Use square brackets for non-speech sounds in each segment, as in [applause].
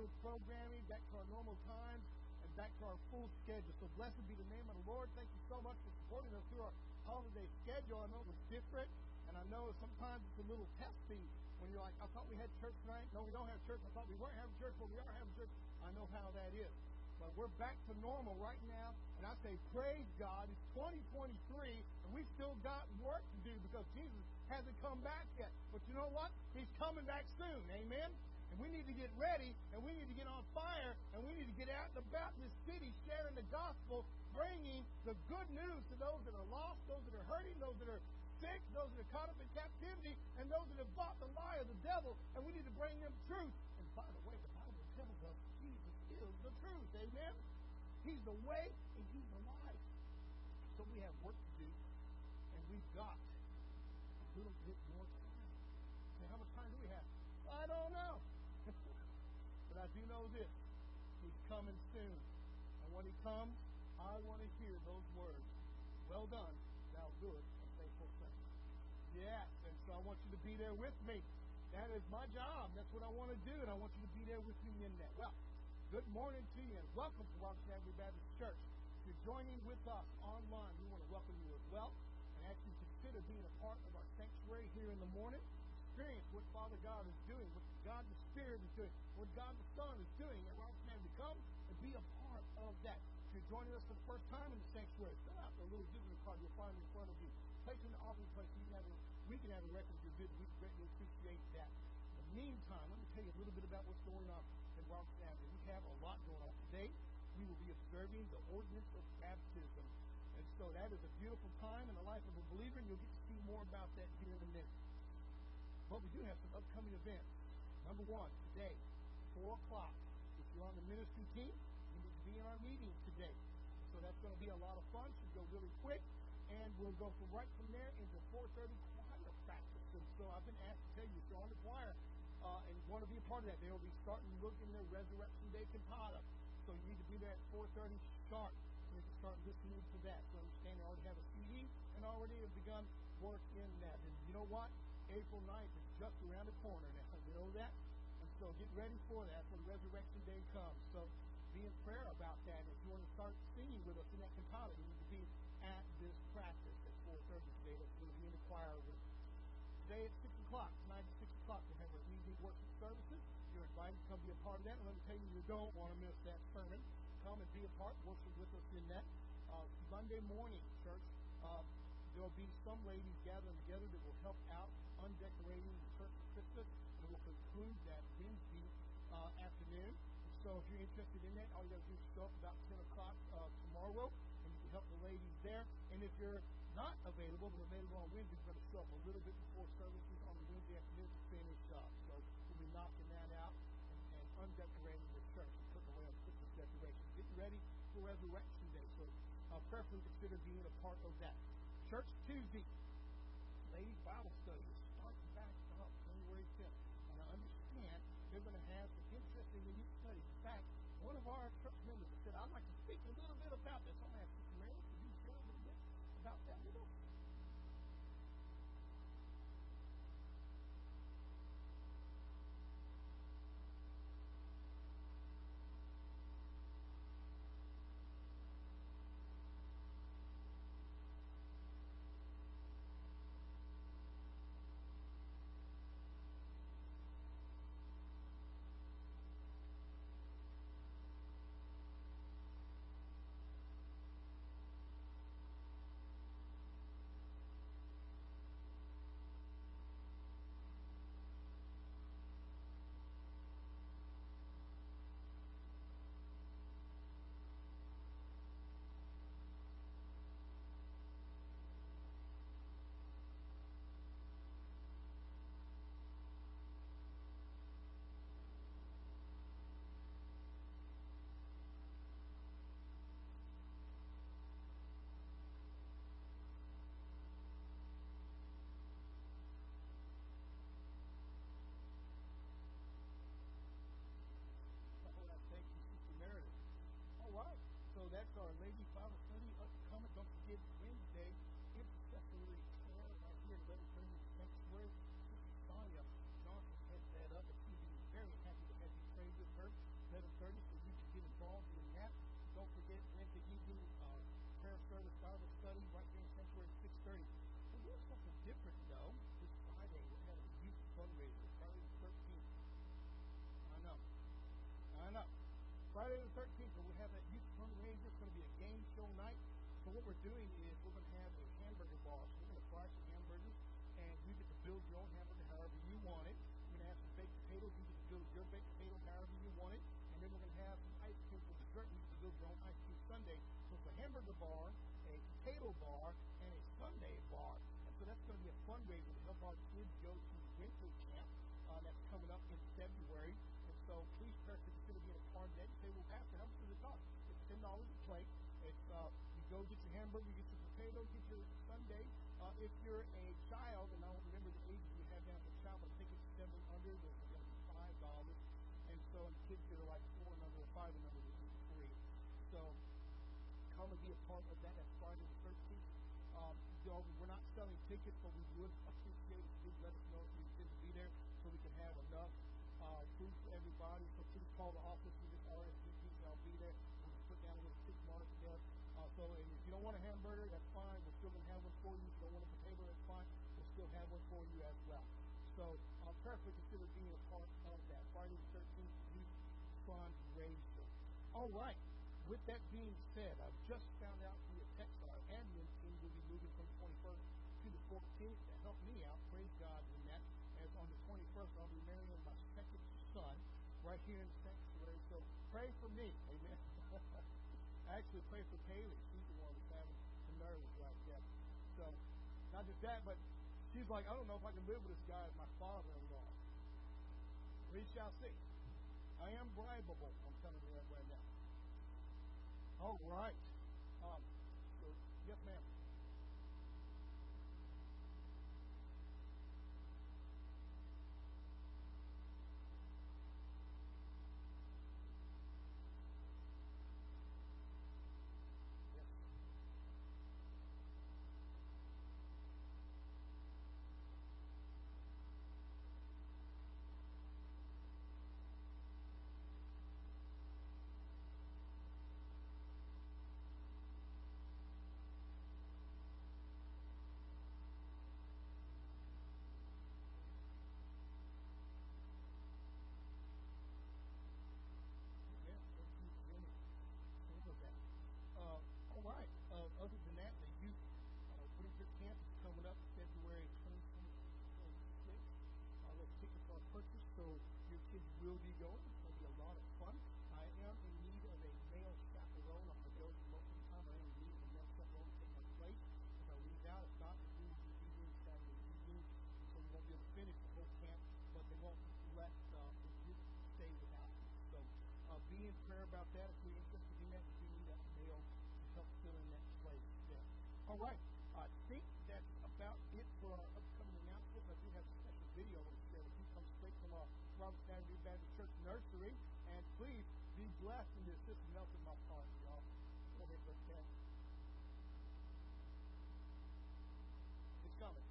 scheduled programming, back to our normal times, and back to our full schedule. So blessed be the name of the Lord. Thank you so much for supporting us through our holiday schedule. I know it was different, and I know sometimes it's a little testing when you're like, I thought we had church tonight. No, we don't have church. I thought we weren't having church, but we are having church. I know how that is. But we're back to normal right now. And I say, praise God. It's 2023, and we still got work to do because Jesus hasn't come back yet. But you know what? He's coming back soon. Amen? And we need to get ready, and we need to get on fire, and we need to get out about this city sharing the gospel, bringing the good news to those that are lost, those that are hurting, those that are sick, those that are caught up in captivity, and those that have bought the lie of the devil, and we need to bring them truth. And by the way, the Bible tells us Jesus is the truth. Amen? He's the way and He's the life. So we have work to do, and we've got a little bit more time. So how much time do we have? I don't know. Know this. He's coming soon. And when he comes, I want to hear those words. Well done, thou good and faithful servant. Yes, and so I want you to be there with me. That is my job. That's what I want to do, and I want you to be there with me in that. Well, good morning to you, and welcome to Washington Avenue Baptist Church. If you're joining with us online, we want to welcome you as well, and ask you to consider being a part of our sanctuary here in the morning. Experience what Father God is doing, what God the Spirit is doing, what God the Son is doing at Washington Avenue. Come and be a part of that. If you're joining us for the first time in the sanctuary, fill out the little visitor card you'll find in front of you. Place in the offering plate so you can have a, we can have a record of your visit. We greatly appreciate that. In the meantime, let me tell you a little bit about what's going on in Washington Avenue. We have a lot going on today. We will be observing the ordinance of baptism. And so that is a beautiful time in the life of a believer, and you'll get to see more about that here in a minute. But we do have some upcoming events. Number one, today, 4 o'clock. If you're on the ministry team, you need to be in our meeting today. So that's going to be a lot of fun. Should go really quick. And we'll go from right from there into 4.30 choir practice. And so I've been asked to tell you, if you're on the choir uh, and want to be a part of that, they will be starting looking their Resurrection Day cantata. So you need to be there at 4.30 sharp. You can start listening to that. So understand they already have a CD and already have begun work in that. And you know what? April 9th is just around the corner now. Know that? And so get ready for that when Resurrection Day comes. So be in prayer about that. If you want to start singing with us in that cantata, you need to be at this practice at 4.30 today. That's going to be in the choir room. Today at 6 o'clock, tonight at 6 o'clock, we'll have our evening worship services. You're invited to come be a part of that. And let me tell you, you don't want to miss that sermon. Come and be a part, worship with us in that. Uh, Monday morning, church, uh, there'll be some ladies gathering together that will help out undecorating the church assistant, and we'll conclude that Wednesday uh, afternoon. So if you're interested in that, all you got to do is show up about 10 o'clock uh, tomorrow, and you can help the ladies there. And if you're not available, but available on Wednesday, you're going to show up a little bit before services on Wednesday afternoon to finish up. So we'll be knocking that out and, and undecorating the church and putting away on Christmas decorations. Getting ready for Resurrection Day. So uh, prayerfully consider being a part of that. Church Tuesday, ladies Bible study is starting back up January 5th. And I understand they're going to have some interesting unique studies. In fact, one of our members said, I'd like to speak a little bit about this. I'm going to Our Lady, 5:30, let's come and don't forget Wednesday, intercessory prayer right here in Redford Sanctuary. Sonia Johnson heads that up, and she'd be very happy to have you pray with her. 11:30, so you can get involved in that. Don't forget Wednesday evening uh, prayer service Bible study right here in Sanctuary 6:30. We're doing something different though. Friday the 13th, we have that youth fundraiser. It's going to be a game show night. So what we're doing is we're going to have a hamburger bar. We're going to fry some hamburgers, and you get to build your own hamburger however you want it. We're going to have some baked potatoes. You get to build your baked potato however you want it. And then we're going to have some ice cream for dessert. You get to build your own ice cream sundae. So it's a hamburger bar, a potato bar, and a sundae bar. And so that's going to be a fundraiser to help our kids go to winter camp uh, that's coming up in February. And so please press if you're going to be a part of that. You say, well, Pastor, how much does it cost? It's $10 a plate. It's, uh, you go get your hamburger, you get your potato, get your sundae. Uh, if you're a child, and I don't remember the age we have down for child, but I think it's seven under, there's going five dollars. And so, and kids that are like four and under or five and under, it's free. So, come and be a part of that. That's Friday the 13th. Um, so we're not selling tickets, but we would appreciate if you let us know if you intend to be there so we can have enough uh, food for everybody. So please call the office. We just RSVP. I'll be there. We'll just put down a little tick mark there. Uh, so and if you don't want a hamburger, that's fine. We're still going to have one for you. If you don't want a potato, that's fine. We'll still have one for you as well. So uh, prayerfully consider being a part of that. Friday the 13th, Youth Fundraiser. All right. With that being said, I've just found out via text our admin team will be moving from the 21st to the 14th to help me out. Praise God in that. As on the 21st, I'll be marrying my second son right here in the sanctuary. So pray for me. Amen. [laughs] Actually, pray for Kaylee. She's the one that's having some nerves like that. So, not just that, but she's like, I don't know if I can live with this guy as my father-in-law. We shall see. I am bribable. I'm telling you that right now. All right. Um, yes, ma'am. Will be going. It's going to be a lot of fun. I am in need of a male chaperone. I'm going to go to the time. I am in need of a male chaperone to take my place. If I leave out, it's not the Tuesday evening, Saturday evening. So we won't be able to finish the whole camp, but they won't let uh, the group stay without me. So uh, be in prayer about that. If you're interested in that, if you need that male to help fill in that place there. All right. I think that's about it for our upcoming announcements. I do have a special video I want to Robertson Avenue Baptist Church Nursery. And please be blessed in this. This melted my heart, y'all. It's coming.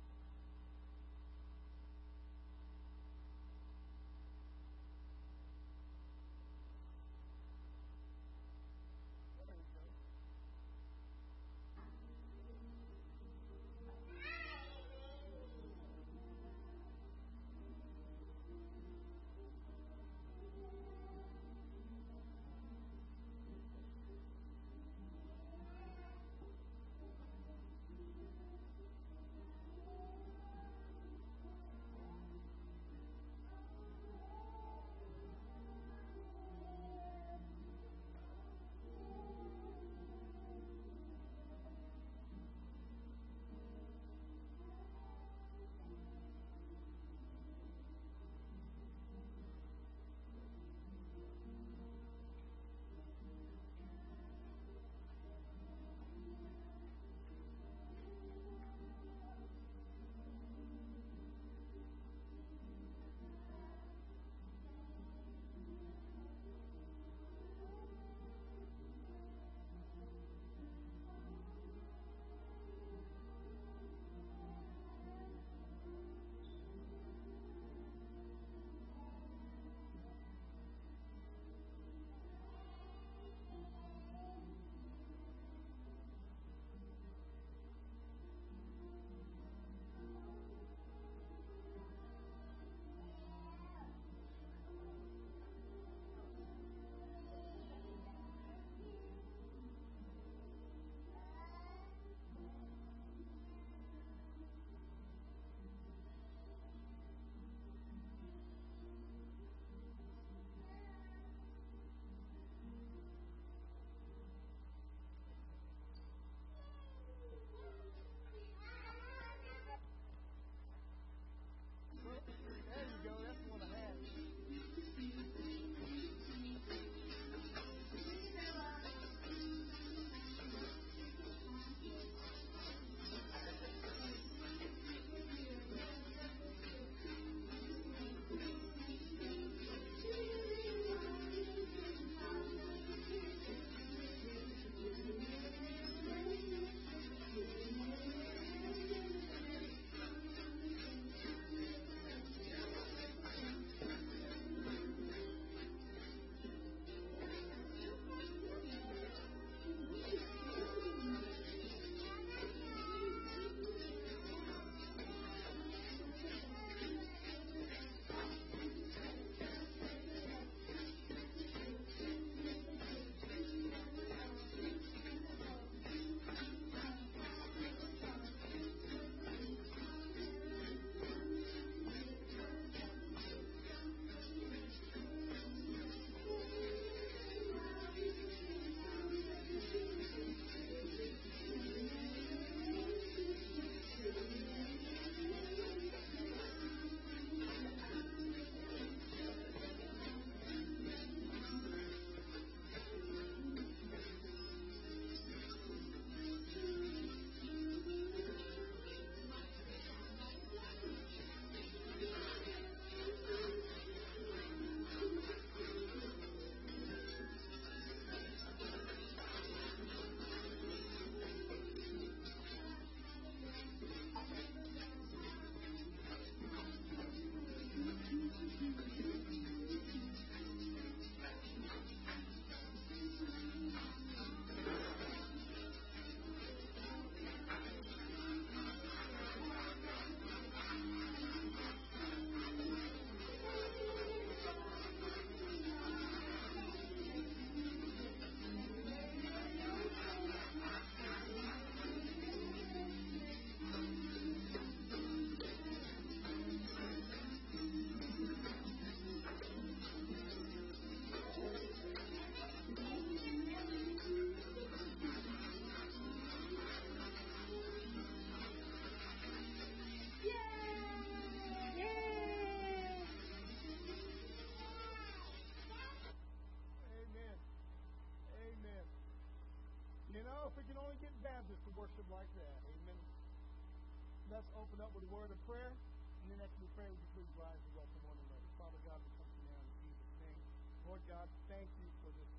Open up with a word of prayer, and then after we pray, would you please rise and welcome one another. Father God, we come to you now in Jesus' name. Lord God, thank you for this.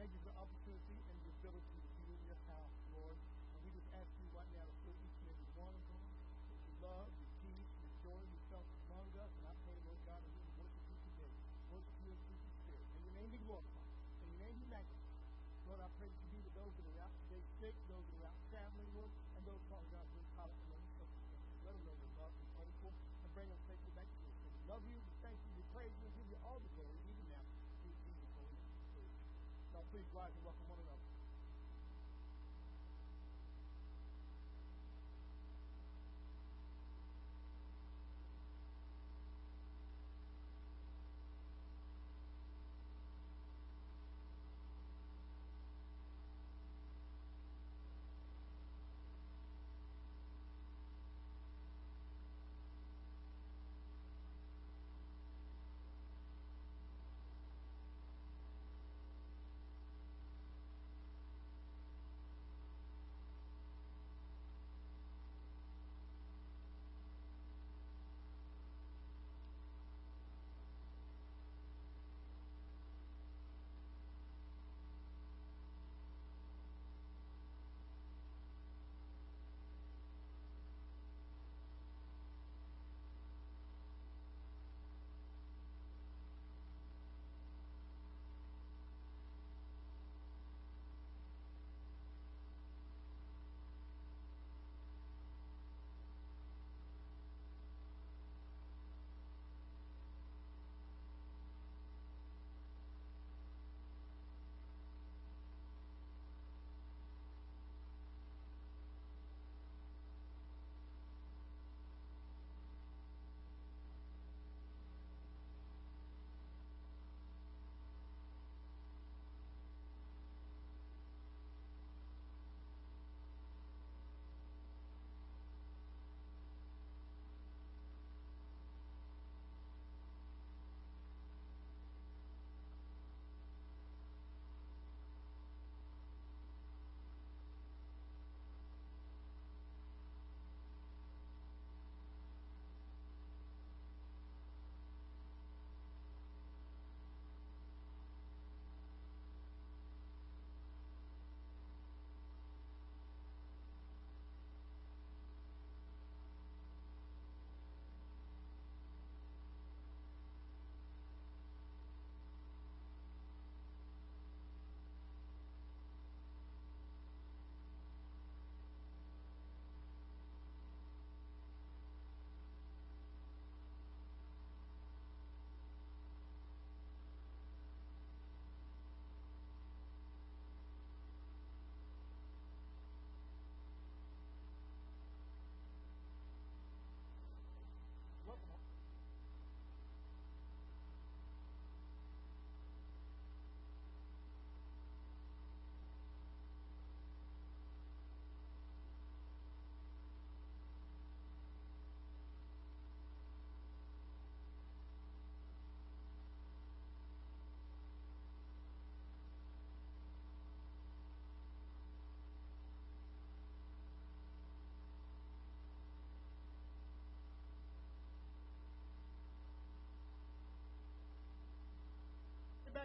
Thank you for the opportunity and the ability to be in your house, Lord. And we just ask you right now to fill each and every one of them with your love, your peace, your joy, yourself among us. And I pray, Lord God, that we will worship you today. Worship you in truth and spirit. May your name be glorified. May your name be magnified. Lord, I pray that you be with those that are out today sick, those that are out traveling, Lord, and those, Father God, who are caught up in those circumstances. Let them know your love and faithful and bring them safely back to you. So we love you, we thank you, we praise you, and give you all the glory, even now. Now, please rise and welcome one another.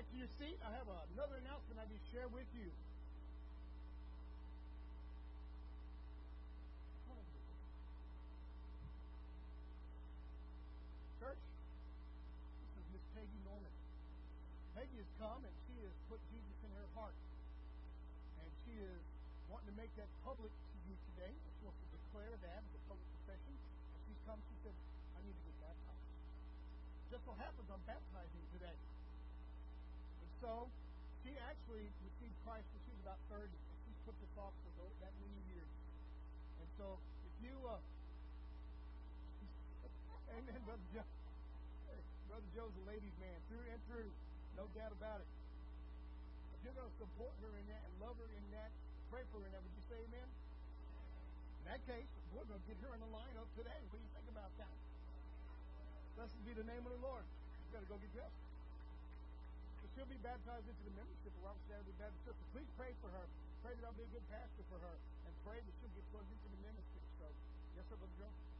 Back to your seat. I have another announcement I need to share with you. Church, this is Miss Peggy Norman. Peggy has come and she has put Jesus in her heart. And she is wanting to make that public to you today. She wants to declare that as a public confession. And she's come, she said, I need to get baptized. Just so happens I'm baptizing today. So she actually received Christ when she was about 30. And she's put this off for those, that many years. And so if you, uh, [laughs] amen, Brother Joe. Brother Joe's a ladies' man through and through. No doubt about it. If you're going to support her in that and love her in that, pray for her in that, would you say amen? In that case, we're going to get her in the lineup today. What do you think about that? Blessed be the name of the Lord. You to go get dressed. She'll be baptized into the membership of Robertson Avenue Baptist Church. So please pray for her. Pray that I'll be a good pastor for her. And pray that she'll get plugged into the ministry. So, yes, sir, Brother Joe?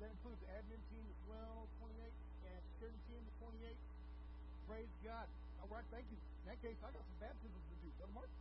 That includes admin team as well, 28, and security team, 28. Praise God. All right, thank you. In that case, I got some baptisms to do. Brother Mark?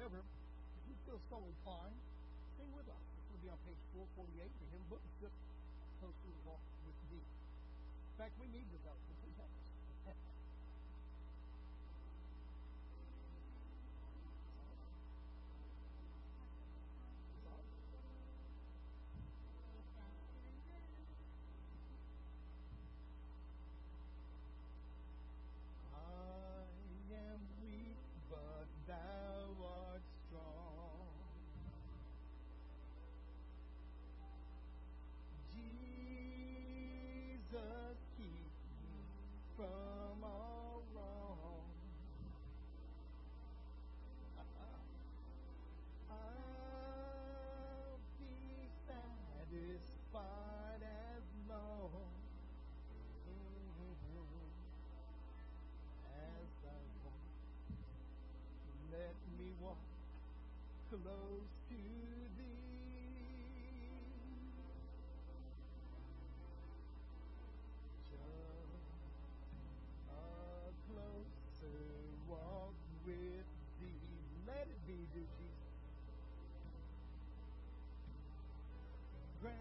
However, if you feel so inclined, stay with us. This will be on page 448 of the hymn book. Just closely walk with me. In fact, we need to devotion. close to thee. Just a closer walk with thee. Let it be, dear Jesus. Granted,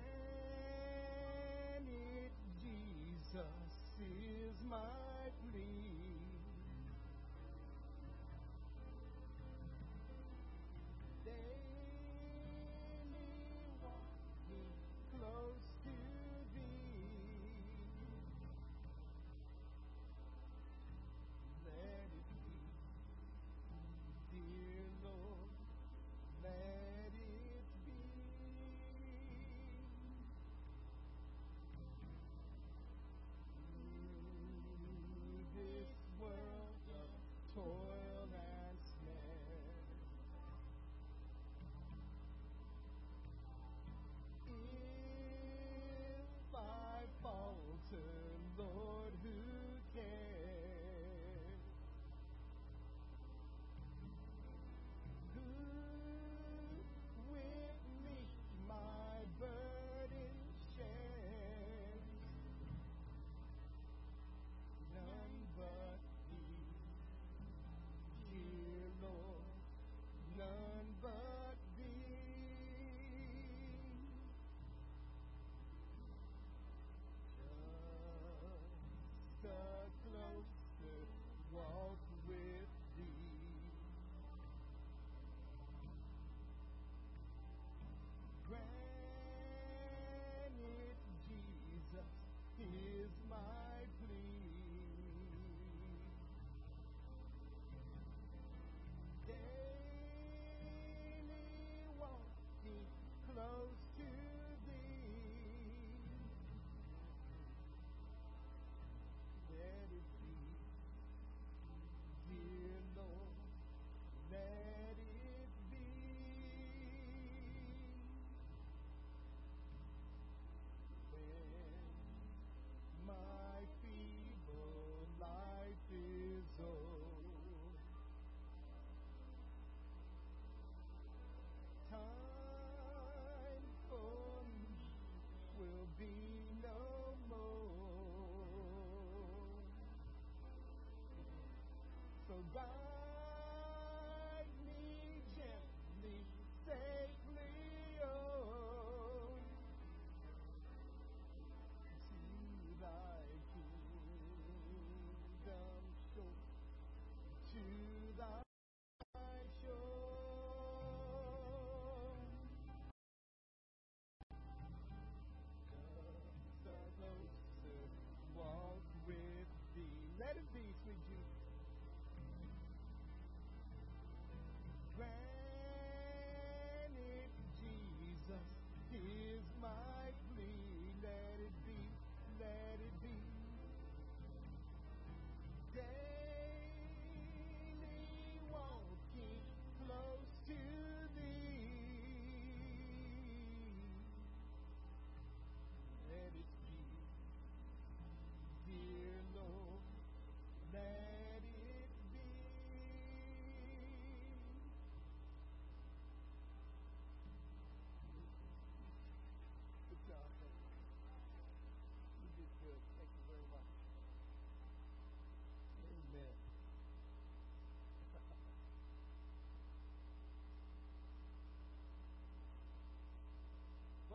Jesus is my.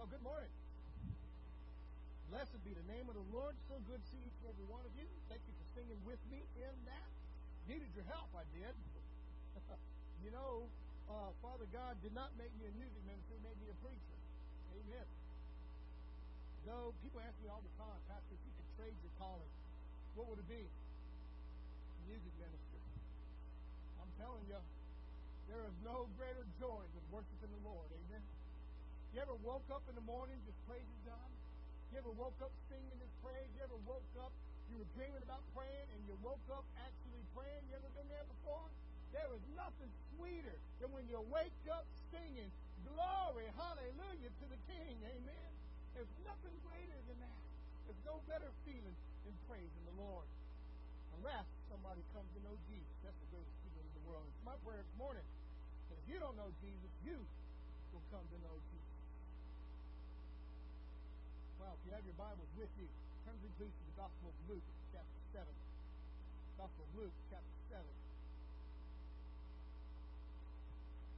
Well, good morning. Blessed be the name of the Lord. So good to see each and every one of you. Thank you for singing with me in that. Needed your help, I did. [laughs] you know, uh, Father God did not make me a music minister, he made me a preacher. Amen. Though people ask me all the time, Pastor, if you could trade your calling, what would it be? Music minister. I'm telling you, there is no greater joy than worshiping the Lord. Amen. You ever woke up in the morning just praising God? You ever woke up singing His praise? You ever woke up, you were dreaming about praying, and you woke up actually praying? You ever been there before? There is nothing sweeter than when you wake up singing, Glory, hallelujah to the King. Amen. There's nothing greater than that. There's no better feeling than praising the Lord. Unless somebody comes to know Jesus. That's the greatest feeling in the world. It's my prayer this morning. That if you don't know Jesus, you will come to know Jesus. Well, if you have your Bibles with you, turn to the Gospel of Luke, chapter 7. Gospel of Luke, chapter 7.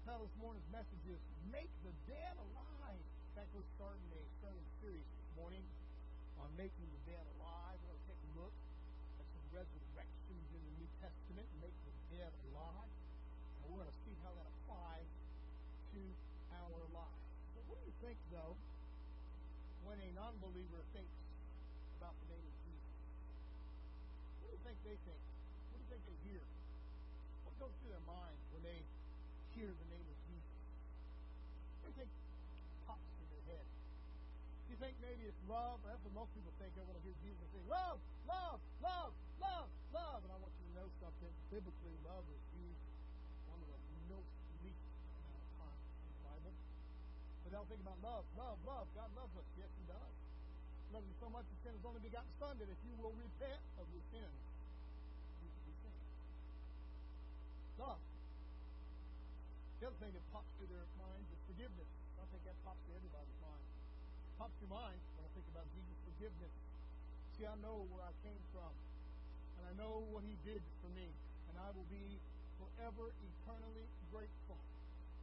Now, this morning's message is Make the Dead Alive. In fact, we're starting a sermon series this morning on making the dead alive. We're going to take a look at some resurrections in the New Testament, make the dead alive. And we're going to see how that applies to our lives. But what do you think, though, when a non-believer thinks about the name of Jesus? What do you think they think? What do you think they hear? What goes through their mind when they hear the name of Jesus? What do you think pops in their head? Do you think maybe it's love? That's what most people think. They want to hear Jesus say, love, love, love, love, love. And I want you to know something. Biblically, love is used one of the most least amount of times in the Bible. They'll think about love, love, love. God loves us. Yes, He does. He loves you so much, He sent His only begotten Son that if you will repent of your sins, you can be saved. Love. The other thing that pops through their minds is forgiveness. I think that pops through everybody's mind. Pops through mine when I think about Jesus' forgiveness. See, I know where I came from, and I know what He did for me, and I will be forever, eternally grateful.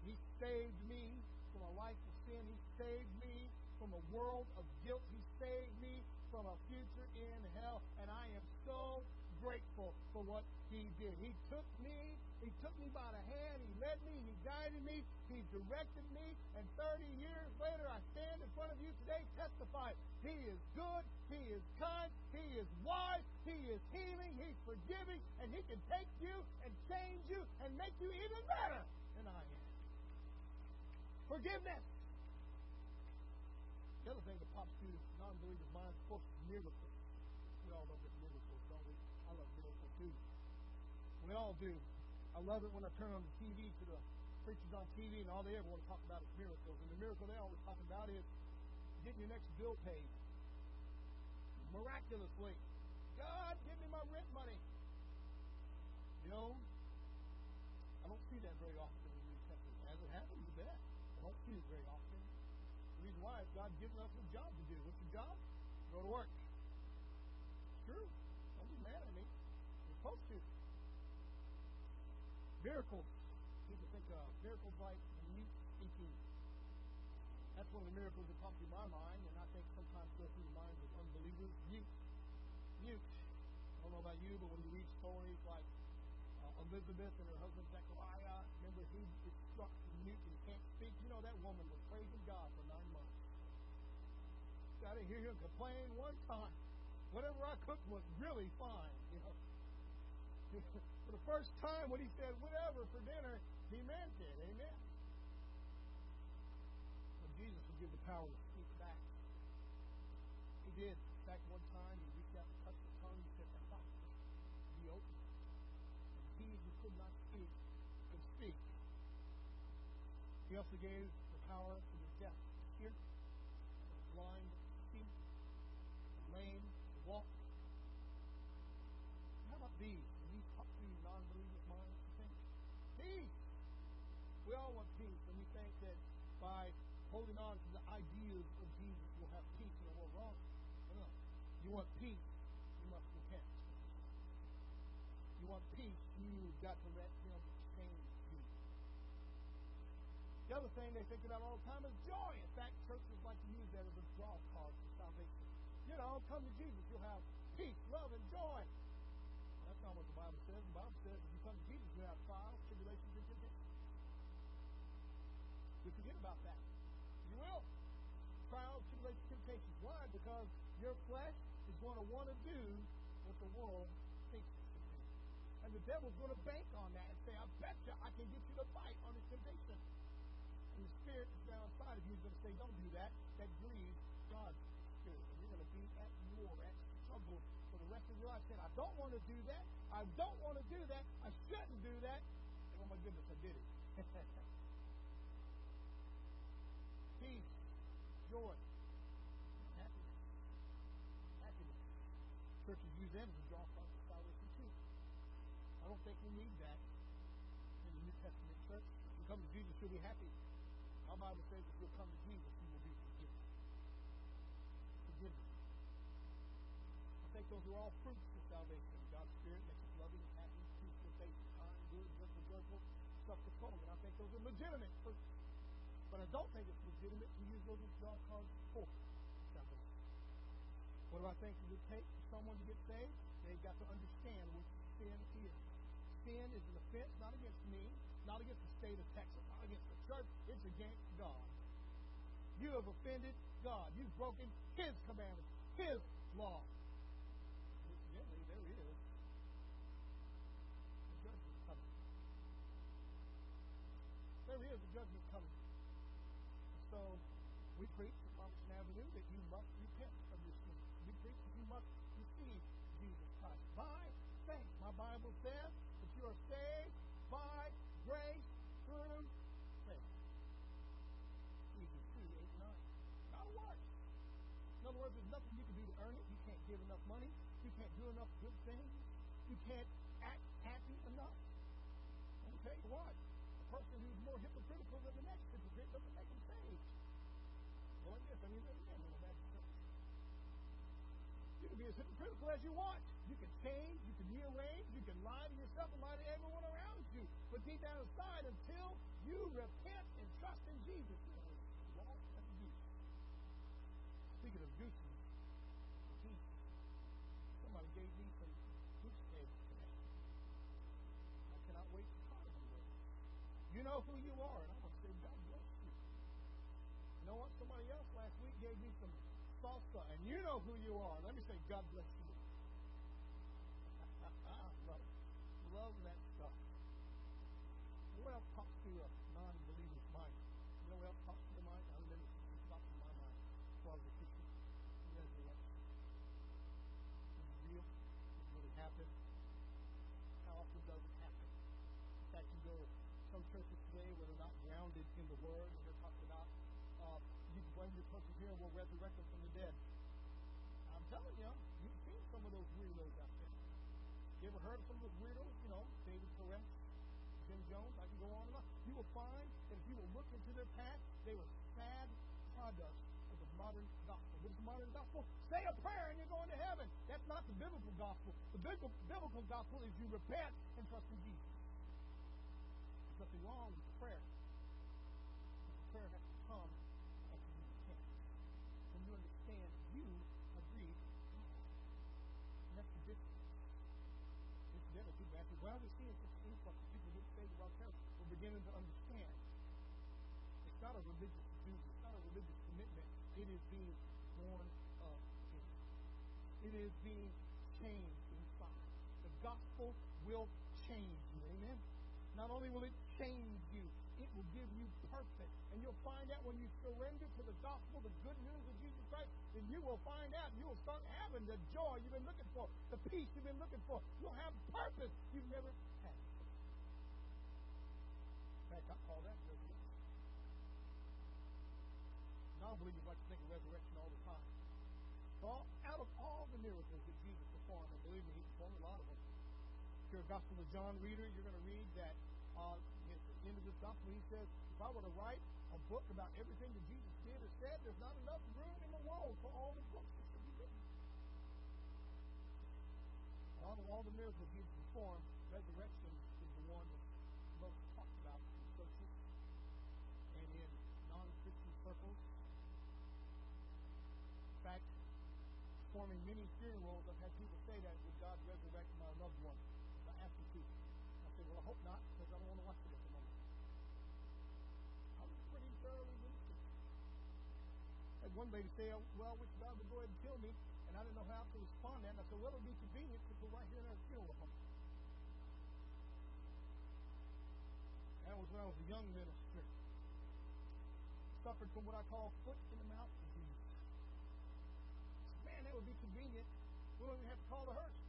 He saved me from a life of He saved me from a world of guilt. He saved me from a future in hell, and I am so grateful for what he did. He took me, he took me by the hand, he led me, he guided me, he directed me, and 30 years later I stand in front of you today testifying. He is good, he is kind, he is wise, he is healing, he's forgiving, and he can take you and change you and make you even better than I am. Forgiveness. The other thing that pops through non-believers' minds, of course, is miracles. We all love miracles, don't we? I love miracles too. We all do. I love it when I turn on the TV to the preachers on TV and all they ever want to talk about is miracles. And the miracle they always talk about is getting your next bill paid. Miraculously. God, give me my rent money. You know, I don't see that very often in the New Testament. As it happens, you bet. I don't see it very often. The why is God's given us a job to do. What's your job? Go to work. True. Don't be mad at me. You're supposed to. Miracles. People think uh, miracles like mute speaking. That's one of the miracles that pop through my mind, and I think sometimes go through the minds of unbelievers. Mute. Mute. I don't know about you, but when you read stories like uh, Elizabeth and her husband Zechariah, remember he is struck mute and can't speak. You know that woman was praising God for nine months. I didn't hear him complain one time. Whatever I cooked was really fine, you know. [laughs] for the first time when he said whatever for dinner, he meant it. Amen. But Jesus would give the power to speak back. He did. In fact, one time he reached out and touched the tongue. He said, "The mouth be open." And he who could not speak could speak. He also gave the power to the deaf to hear, to the blind to see, the lame to walk. How about these? When these pop through non-believers' minds, you think, peace. We all want peace, and we think that by holding on to the ideas of Jesus, we'll have peace in the world. Wrong. No. You want peace, you must repent. You want peace, you've got to let Him change you. The The other thing they think about all the time is joy. In fact, churches like to use that as a draw card for salvation. You know, come to Jesus, you'll have peace, love, and joy. Well, that's not what the Bible says. The Bible says if you come to Jesus, you have trials, tribulations, and temptations. We forget about that. You will. Trials, tribulations, Why? Because your flesh is going to want to do what the world thinks it should do. And the devil's going to bank on that and say, I bet you I can get you to fight on this temptation. And the spirit is down inside of you is going to say, don't do that. That grieves God's spirit. And you're going to be at war, at struggle for the rest of your life. Saying, I don't want to do that. I don't want to do that. I shouldn't do that. And oh my goodness, I did it. [laughs] Peace, joy, happiness. Happiness. Churches use them a draw card for salvation too. I don't think we need that in the New Testament church. If you come to Jesus, you'll be happy. My Bible says if you'll come to Jesus, you will be forgiven. Forgiveness. I think those are all fruits of salvation. God's Spirit makes us loving, happy, peaceful, faithful, kind, good, gentle, joyful, self-control. And I think those are legitimate fruits. But I don't think it's legitimate to use those as draw cards for. What do I think it would take for someone to get saved? They've got to understand what sin is. Sin is an offense not against me, not against the state of Texas, not against the church. It's against God. You have offended God. You've broken His commandments, His law. Incidentally, there is a judgment coming. There is a judgment coming. So we preach at Robertson Avenue that you must repent of your sins. We preach that you must receive Jesus Christ by faith. My Bible says that you are saved by grace through faith. Ephesians 2, 8, 9. Not a work. In other words, there's nothing you can do to earn it. You can't give enough money. You can't do enough good things. You can't act happy enough. Let me what. A person who's more hypocritical than the next hypocrite doesn't make him saved. Well, I guess I mean, again. You can be as hypocritical as you want. You can change, you can rearrange, you can lie to yourself and lie to everyone around you. But deep down inside, until you repent and trust in Jesus, you know, walk and goose. Speaking of gooses, goose, somebody gave me some goose eggs today. I cannot wait to try them. You know who you are, and I want to say, God bless you. You know what? Somebody else last week gave me some salsa, and you know who you are. Let me say, God bless you. love, love that stuff. What else pops to a non-believer's mind? You know what else pops to your mind? I remember it popped to my mind as far as the Christian resurrection. Is it real? Does it really happen? How often does it happen? In fact, you go to some churches today where they're not grounded in the Word, and they're talking about uh, you're supposed to hear, we'll resurrect them from the dead. I'm telling you, you've seen some of those weirdos out there. You ever heard of some of those weirdos? You know, David Koresh, Jim Jones, I can go on and on. You will find that if you will look into their past, they were sad products of the modern gospel. What is the modern gospel? Say a prayer and you're going to heaven. That's not the biblical gospel. The biblical gospel is you repent and trust in Jesus. Nothing wrong with prayer. But prayer has to come after you repent. When you understand you agreed and that's the difference. Incidentally, people ask me, why are we seeing such an influx of people get saved around town? We're beginning to understand. It's not a religious duty. It's not a religious commitment. It is being born of again. It is being changed inside. The gospel will change you. Amen? Not only will it change you, it will give you purpose. And you'll find out when you surrender to the gospel, the good news of Jesus Christ, then you will find out you will start having the joy you've been looking for, the peace you've been looking for. You'll have purpose you've never had. In fact, I call that resurrection. Non-believers like to think of resurrection all the time. All, out of all the miracles that Jesus performed, and believe me, he performed a lot of them. If you're a Gospel of John reader, you're going to read that uh, end of this gospel, he says, if I were to write a book about everything that Jesus did or said, there's not enough room in the world for all the books that he did. Out of all the miracles he performed, resurrection is the one that's most talked about in churches and in non-Christian circles. In fact, performing many funerals, I've had people say that, "Would God resurrect my loved one? If I asked the people, I said, well, I hope not, because I don't want to watch it was pretty thoroughly. Had one lady say, well, wish God would go ahead and kill me, and I didn't know how to respond to that. And I said, well, it would be convenient because we're right here in our funeral home. That was when I was a young minister. Suffered from what I call foot in the mouth disease. Man, that would be convenient. We don't even have to call the hearse.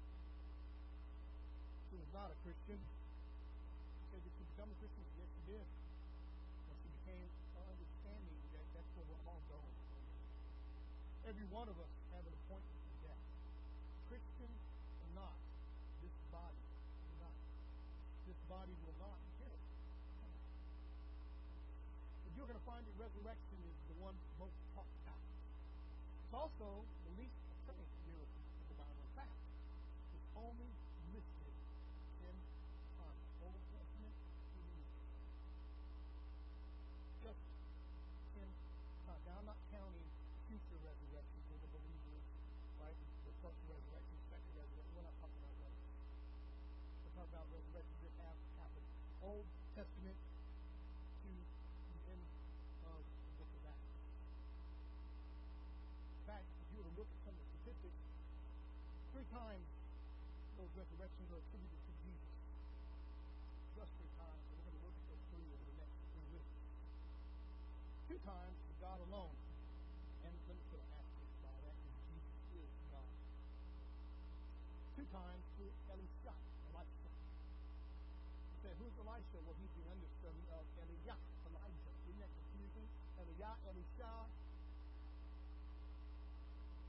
She was not a Christian. She said, Did she become a Christian? Yes, she did. And she became understanding that that's where we're all going. Every one of us have an appointment with death. Christian or not, this body will not. This body will not. But you're going to find that resurrection is the one most talked about. It's also the least apparent miracle of the Bible. In fact, it's only listed ten times. Old Testament to the New Testament. Just ten times. Now, I'm not counting future resurrections of the believers, right? The first resurrection, second resurrection. We're not talking about that. We're talking about resurrections that have happened. Old Testament to the end of the book of Acts. In fact, if you were to look at some of the statistics, three times those resurrections are attributed to Jesus. Just three times, and we're going to look at those three over the next three weeks. Two times to God alone. And let me put an asterisk by that, because Jesus is God. Two times to Elisha, Elisha. You say, who's Elisha? Well, he's the understudy of Eliah, Elijah. Isn't that confusing? Eliah, Elisha.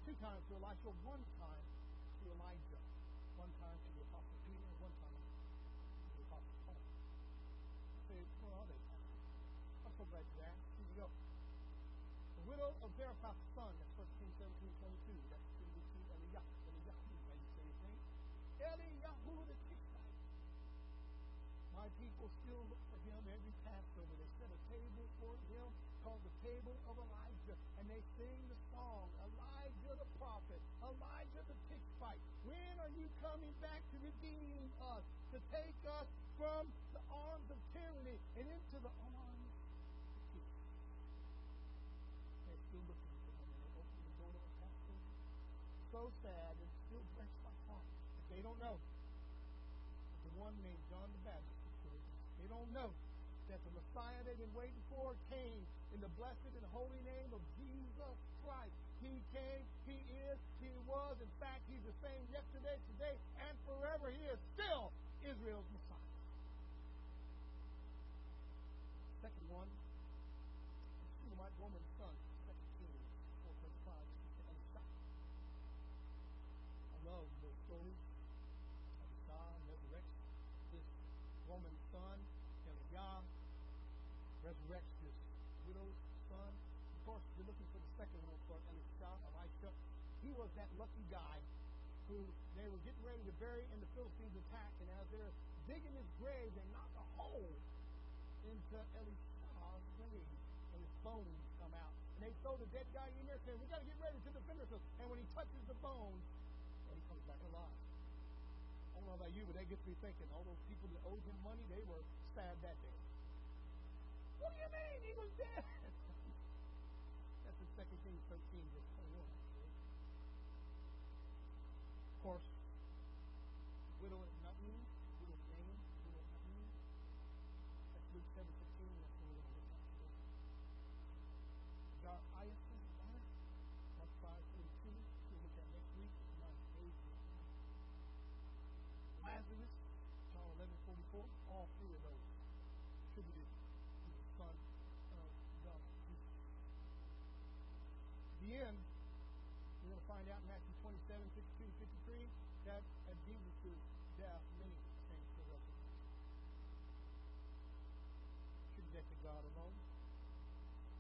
Two times to Elisha, one time to Elijah. One time to the Apostle Peter, one time to the Apostle Paul. You say, where are they? I'm so glad you asked. Here we go. The widow of Zarephath's son, that's 1 Kings 17, 22. That's going to Eliyahu. Eliyahu, how you say his name? Eliyahu the Tishbite. My people still look for him every Passover. They set a table for him called the Table of Elijah. And they sing the coming back to redeem us, to take us from the arms of tyranny and into the arms of peace? They're still looking for. And they're opening the door of Passover. So sad and still breaks my heart. But they don't know. that The one named John the Baptist. They don't know that the Messiah they've been waiting for came in the blessed and holy name of Jesus Christ. He came, He is, He was. In fact, He's the same yesterday, today, and forever. He is still Israel's Messiah. Second one, the Shunammite woman's son, Second Kings 435. This is to Elisha. I love the story. Elisha resurrects this woman's son, Eliah, resurrects this widow's son. Of course, you're looking for the second one for Elisha, Elisha. He was that lucky guy who they were getting ready to bury in the Philistines' attack, and as they're digging his grave, they knock a hole into Elisha's grave, and his bones come out. And they throw the dead guy in there, saying, "We got to get ready to defend ourselves." And when he touches the bones, well, he comes back alive. I don't know about you, but that gets me thinking. All those people that owed him money, they were sad that day. What do you mean he was dead? [laughs] That's in 2 Kings 13, verse 21. actually. Of course, widow at widow Nain, widow at Nain. That's Luke 7, 16. That's what we're going to look at today. Jairus' daughter, Mark 5, 42. We'll look at next week. Not pages. Lazarus, John 11, 44. All three of those attributed to the Son of God. The end, we're going to find out in Matthew 27, 52, 53 that at Jesus' death, many came to resurrection. Should that to God alone.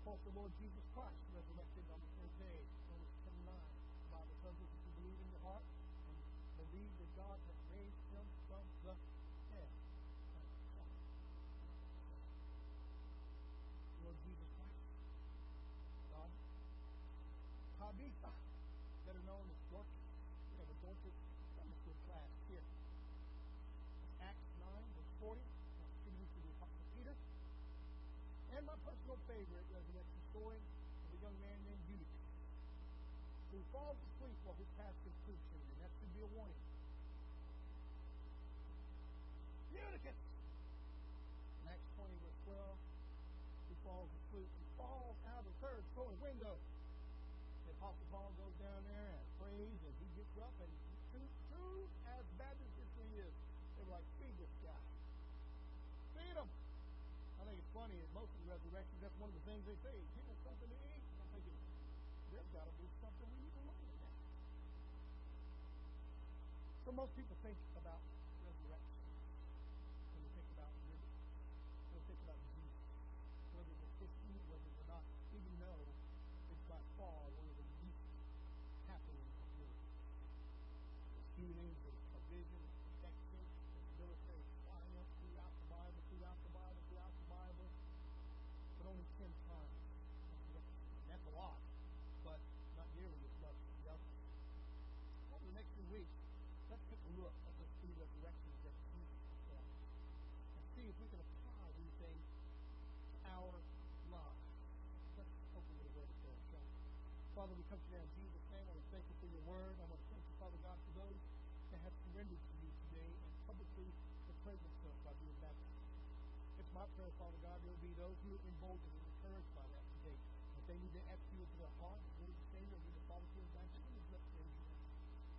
Of the Lord Jesus Christ resurrected on the third day, Romans 10 9. The Bible tells us if you believe in your heart and believe that God has raised him from the dead. Lord Jesus Christ. God. Tabitha, better known as Dorcas. going to Sunday school class here. It's Acts 9, verse 40. Attributed to the Apostle Peter. And my personal favorite resurrection story of a young man named Eutychus, who falls asleep while his pastor's preaching, and that should be a warning. Eutychus! In Acts 20, verse 12, he falls asleep. He falls out of the third story window. The Apostle Paul goes down there and prays, and he gets up, and true, true as Baptist history is, they were like, feed this guy. Feed him. I think it's funny, at most of the resurrections, that's one of the things they say, give us something to eat. I'm thinking, there's got to be something we need to learn that. So most people think about resurrection they think about when they think about Jesus, whether they're Christian, whether they're not, even though it's by far one of the least liberty. There's healings, there's provision, there's protection, there's military triumph throughout the Bible, throughout the Bible, throughout the Bible, but only ten times. And that's a lot, but not nearly as much as the others. Over the next few weeks, let's take a look at those three resurrections that Jesus performed and see if we can apply these things to our lives. Let's open with a word of prayer, shall? Father, we come to you in Jesus' name. I want to thank you for your word. I want to thank you, Father God, for those that have surrendered to you today and publicly proclaimed themselves by being baptized. It's my prayer, Father God, there will be those who are emboldened and encouraged by that today. If they need to ask you into their heart, they need to Savior, need to follow through them that.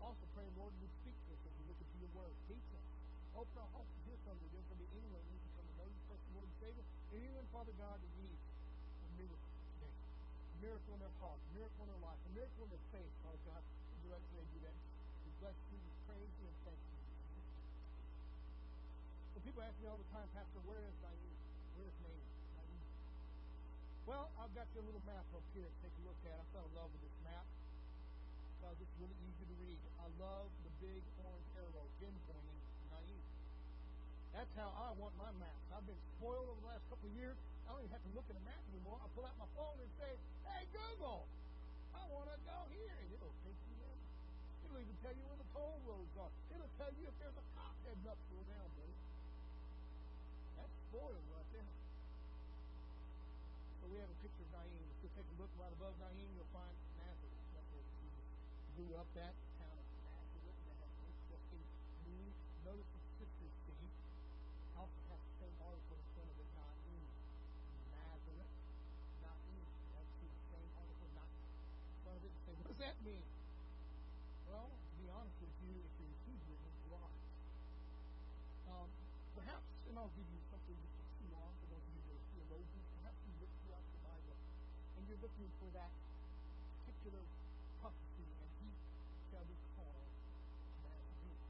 Also pray, Lord, you speak to us as we look into your word. Teach us. Open our hearts to hear from you. There's going to anyone needs to come to know you, personal Lord and Savior. Anyone, Father God, that needs a miracle today. A miracle in their heart, a miracle in their life, a miracle in their faith, Father God. Would you let them do that? We bless you, we praise you, and thank you. So people ask me all the time, Pastor, where is Naeem? Where is Naeem? Well, I've got you a little map up here to take a look at. I fell in love with this map because it's really easy to read. I love the big orange arrow pinpointing. That's how I want my maps. I've been spoiled over the last couple of years. I don't even have to look at a map anymore. I pull out my phone and say, Hey, Google, I want to go here. And it'll take you there. It'll even tell you where the toll roads are. It'll tell you if there's a cop heading up to around, buddy. That's spoiled right there. So we have a picture of Naeem. If you take a look right above Naeem, you'll find Nazareth. That's where Jesus grew up at, the town of Nazareth. And they have an interesting name. Notice the sister seed. Also has the same article in front of it, Naeem. Nazareth. Naeem. That's the same article, not in front of it. And say, what does that mean? Well, to be honest with you, if you're Hebrew, it means rise. Um, perhaps, and I'll give you something can chew on for those of you that are theologians, perhaps you look throughout the Bible and you're looking for that particular prophecy, and he shall be called Nazarene.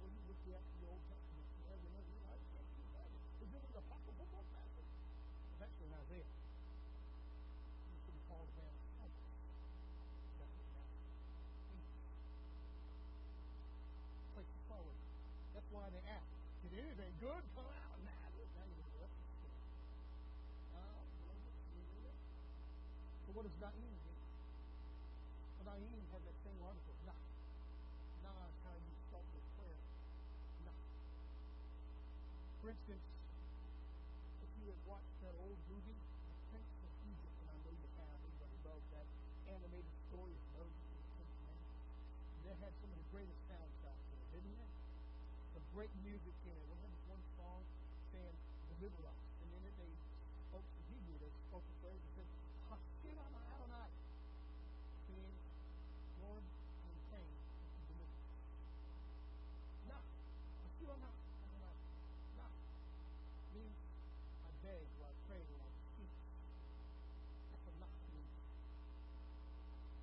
When you look at the Old Testament, you have another, you know, I can't see that. Is it an apocryphal book, Pastor? It's actually in Isaiah. He should be called a man of Nazareth. That's what Nazareth means. Place to forward. That's why they ask, Did anything good come out what that's saying. Uh, so what does Naeem mean? Well, Naeem has that same article, Nah. Nah is how you start your prayer. Nah. For instance, if you have watched that old movie, The Prince of Egypt, and I know you have, everybody loves that animated story of Moses and the Ten Commandments. They had some of the greatest soundtracks in it, didn't they? Great music it. They had this one song saying, Deliver us. And then they spoke to Hebrew, they spoke a phrase that said, Hashirama Adonai. Saying, Lord, I'm praying that you deliver us. Nah. Hashirama Adonai. Nah. Means I beg or I pray or I speak. That's what nah means.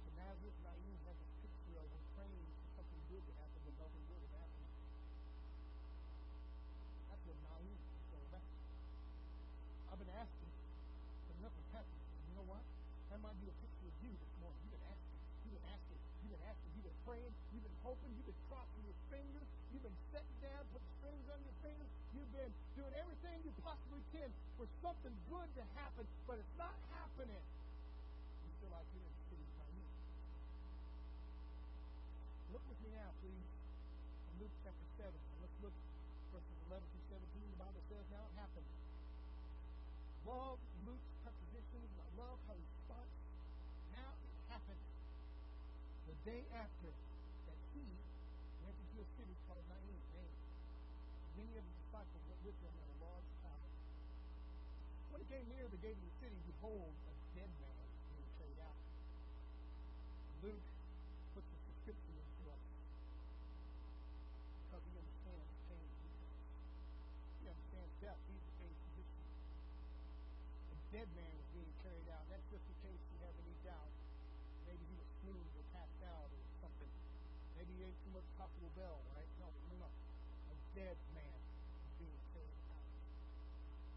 The Nazareth Naeem has a picture of him praying for something good to happen, but nothing good is happening. That's what Naeem is all about. I've been asking, but nothing's happening. And you know what? That might be a picture of you this morning. You've been asking. You've been asking. You've been asking. You've been praying. You've been hoping. You've been crossing your fingers. You've been sitting down, putting strings on your fingers. You've been doing everything you can for something good to happen, but it's not happening. You feel like you're in the city of Naeem. Look with me now, please, in Luke chapter 7. And let's look verses 11 through 17. The Bible says, Now it happened. Love Luke's prepositions. I love how he starts. Now it happened. The day after that he went into a city called Nain. Nain. Many of the disciples went with him in a large crowd. He came near the gate of the city, behold, a dead man being carried out. Luke puts the description into us because he understands pain. He understands death. He's the pain physician. A dead man was being carried out. That's just in case you have any doubt. Maybe he was swooned or passed out or something. Maybe he ate too much Taco Bell, right? No, no, no. A dead man was being carried out.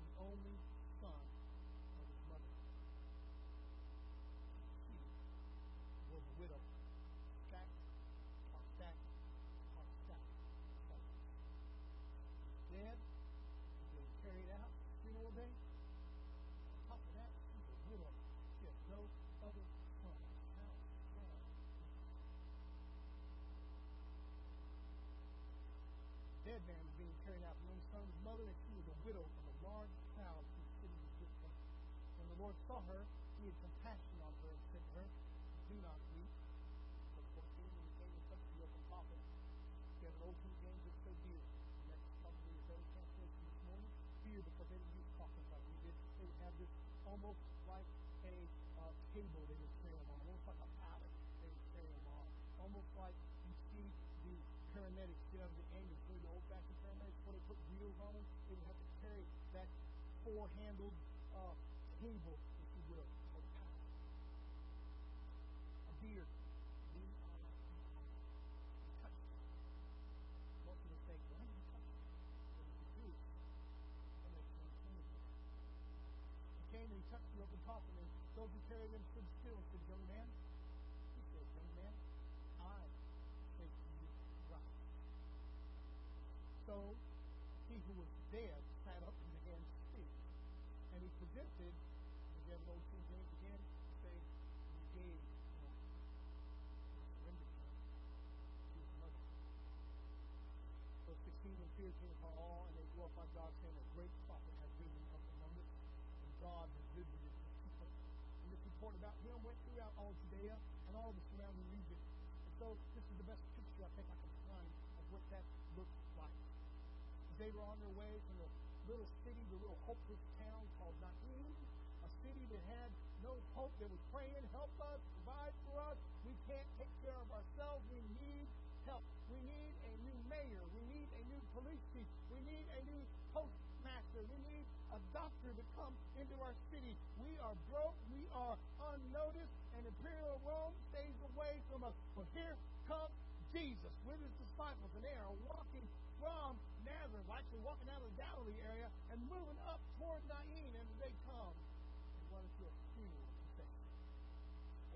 The only son of his mother. She was a widow. Stack, or stack, or stack. Dead, he's being carried out, funeral day. On top of that, she's a widow. She has no other son. How sad. Dead man was being carried out. The only son of his mother, and she was a widow of a large crowd whose city was with. When the Lord saw her, he had compassion on her and said to her, Do not weep. Verse 14, when he came and touched the open coffin, he had an old King James that said, Bier. And that's probably a better translation this morning. Fear, because they didn't use coffins like we did. They would have this almost like a uh, table they would carry on, almost like a pallet they would carry on. Almost like you see paramedics get out of the ambulance, really the old-fashioned paramedics, when they put wheels on them, they would have to carry that four-handled uh, table, if you will, or pallet. A beard. We are you touch it. I want to think, why did you touch it? What did you do? That makes me. He came and touched the open coffin, those who carried him stood still and said, Young man, he said, Young man, I say to you, rise. So he who was dead sat up and began to speak. And he presented, again, those King James again, say, gave him, surrendered him to his mother. Verse 16, and they glorified God, saying, A great prophet has risen up among us, and God has visited. And this report about him went throughout all Judea and all the surrounding region. And so this is the best picture I think I can find of what that like. They were on their way from the little city, the little hopeless town called Naim, a city that had no hope. They were praying, help us, provide for us. We can't take care of ourselves. We need help. We need a new mayor. We need a new police chief. We need a new postmaster. We need a doctor to come into our city. We are broke. We are unnoticed. And Imperial Rome stays away from us. But here comes Jesus with his disciples, and they are walking from Nazareth, actually walking out of the Galilee area and moving up toward Nain, and they come and run into a funeral procession.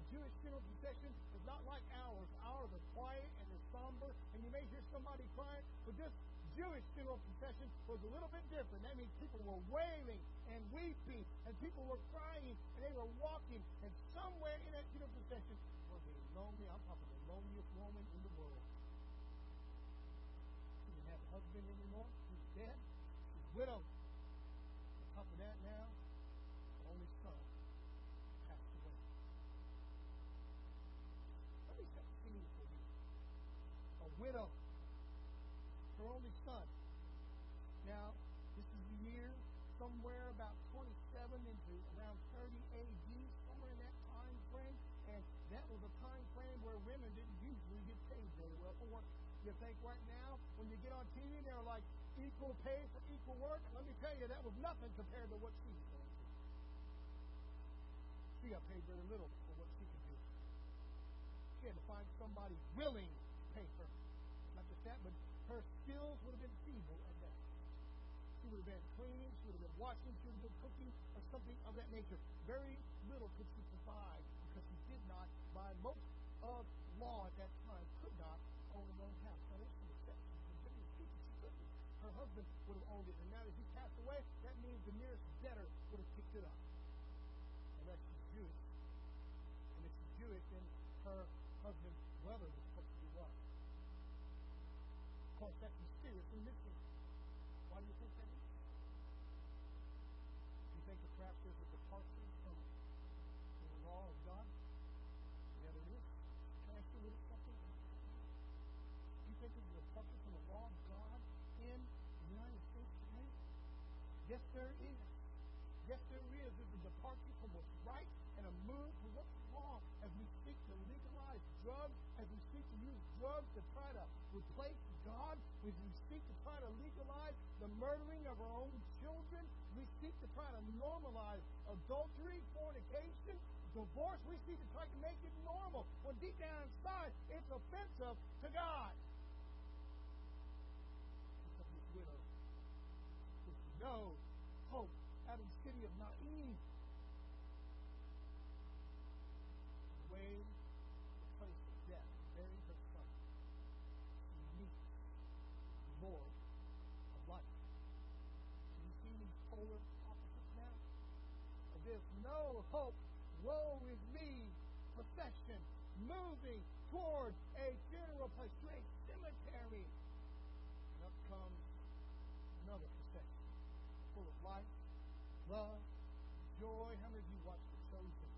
A Jewish funeral procession is not like ours. Ours are quiet and they're somber, and you may hear somebody crying, but this Jewish funeral procession was a little bit different. That means people were wailing and weeping, and people were crying, and they were walking, and somewhere in that funeral procession was a lonely, I'm talking the loneliest woman in the world. She didn't have a husband anymore. She was dead. She was widowed. On top of that now, only son passed away. Let me set the scene for you. A widow, You think right now, when you get on TV, they're like equal pay for equal work. Let me tell you, that was nothing compared to what she was going through. She got paid very little for what she could do. She had to find somebody willing to pay her. Not just that, but her skills would have been feeble at that. She would have been cleaning, she would have been washing, she would have been cooking, or something of that nature. Very little could she provide because she did not, by most of law at that time, could not own her own house. Now, there's some couldn't. Her husband would have owned it, and now that he passed away, that means the nearest debtor would have picked it up. Unless she's Jewish. And if she's Jewish, then her husband's brother was supposed to be what? because that's mysteriously missing. Why do you think that is? Do you think that perhaps there's a departure from the law of God? Yeah, there is. Can I ask you a little something? Do you think there's a departure from the law of God in the United States today? Yes, there is. Yes, there is. There's a departure from what's right and a move to what's wrong as we seek to legalize drugs, as we seek to use drugs to try to replace God, as we seek to try to legalize the murdering of our own children, we seek to try to normalize adultery, fornication, divorce. We seek to try to make it normal when deep down inside it's offensive to God. Widow with no hope out of the city of Nain. Way the place of death, buried her son. She meets the Lord of life. Do you see these polar opposites now? There's no hope. Woe is me. Procession moving toward a funeral place, to a cemetery. And up comes another procession full of life, love, joy. How many of you watch The Chosen?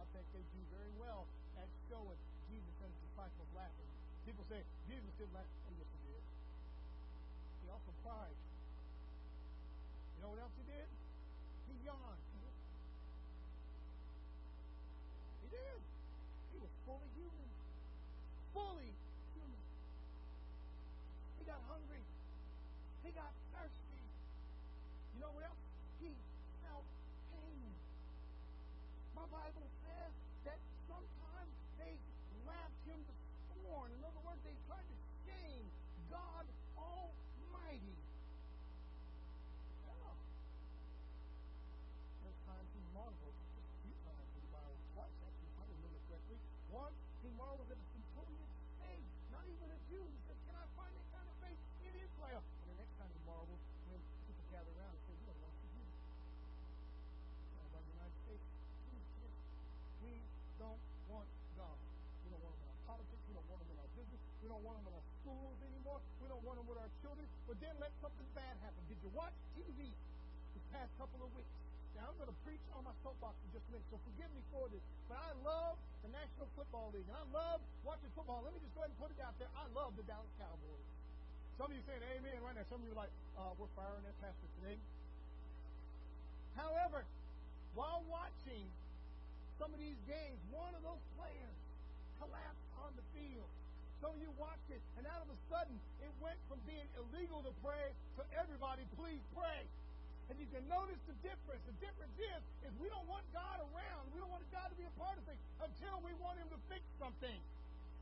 I think they do very well at showing Jesus and his disciples laughing. People say, Jesus didn't laugh. Oh, yes, he did. He also cried. You know what else he did? He yawned. He did. He was fully human. Fully human. He got hungry. He got thirsty. You know what else? He felt pain. My Bible says that sometimes they laughed him to scorn. In other words, they tried to shame God Almighty. Yeah. There's times he marveled, just a few times in the Bible, twice actually, if I remember correctly. Once he marveled at the centurion's faith, not even a Jew. He said, Can I find that kind of faith in Israel? And the next time he marveled when people gather around and say, We don't want you here. Sounds like the United States. We don't want God. We don't want him in our politics. We don't want him in our business. We don't want him in our schools anymore. We don't want him with our children. But then let something bad happen. Did you watch TV this past couple of weeks? Now, I'm going to preach on my soapbox in just a minute, so forgive me for this. But I love the National Football League, and I love watching football. Let me just go ahead and put it out there. I love the Dallas Cowboys. Some of you saying amen right now. Some of you are like, uh, we're firing that pastor today. However, while watching some of these games, one of those players collapsed on the field. Of you watched it, and out of a sudden, it went from being illegal to pray to everybody, please pray. And you can notice the difference. The difference is, is we don't want God around. We don't want God to be a part of things until we want Him to fix something.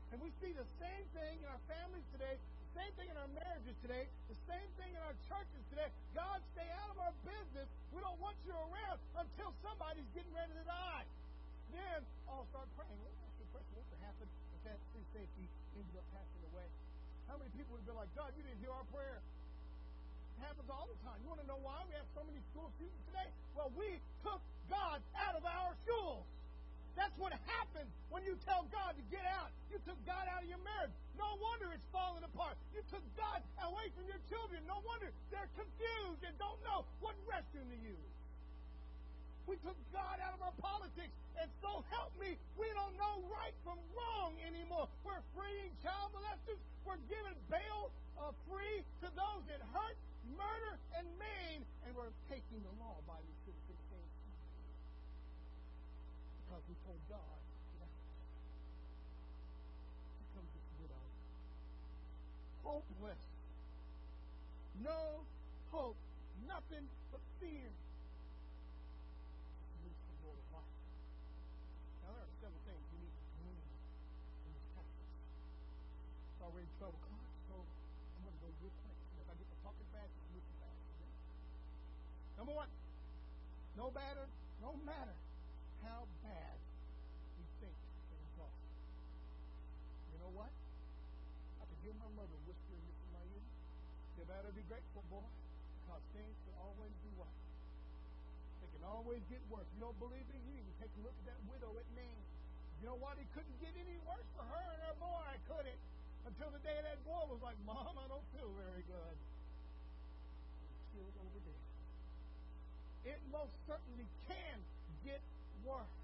And we see the same thing in our families today, the same thing in our marriages today, the same thing in our churches today. God, stay out of our business. We don't want you around until somebody's getting ready to die. Then I'll start praying. Let me ask you a question. What would if that safety ended up passing away? How many people would have been like, God, you didn't hear our prayer? It happens all the time. You want to know why we have so many school shootings today? Well, we took God out of our schools. That's what happens when you tell God to get out. You took God out of your marriage. No wonder it's falling apart. You took God away from your children. No wonder they're confused and don't know what restroom to use. We took God out of our politics, and so help me, we don't know right from wrong anymore. We're freeing child molesters. We're giving bail uh, free to those that hurt murder, and maim, and we're taking the law by the citizen same Because we told God. Hopeless. No hope. Nothing but fear. Loose the Lord of life. Now there are several things we need to glean in this passage. It's already 12 o'clock, so I'm going to go real quick. If I get to talking fast, it's looking fast. Okay? Number one, no matter, no matter how bad we think things are. You know what? I can hear my mother whispering in my ear. You better be grateful, boy, because things can always be worse. They can always get worse. You don't believe me? You even take a look at that widow at Nain. You know what? It couldn't get any worse for her and her boy, could it? Until the day that boy was like, Mom, I don't feel very good. over there. It most certainly can get worse.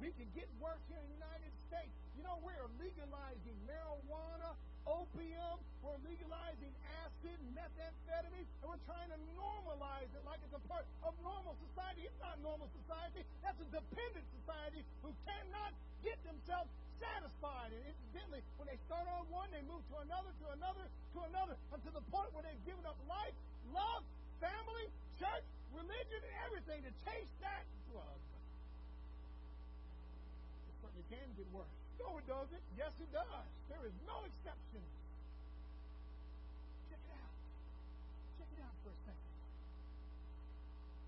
We can get worse here in the United States. You know, we're legalizing marijuana, opium, we're legalizing acid methamphetamine, and we're trying to normalize it like it's a part of normal society. It's not normal society. That's a dependent society who cannot get themselves satisfied. And incidentally, when they start on one, they move to another, to another, to another, until the point where they've given up life, love, family, church, religion, and everything to chase that drug It certainly can get worse. No, it doesn't. Yes, it does. There is no exception. Check it out. Check it out for a second.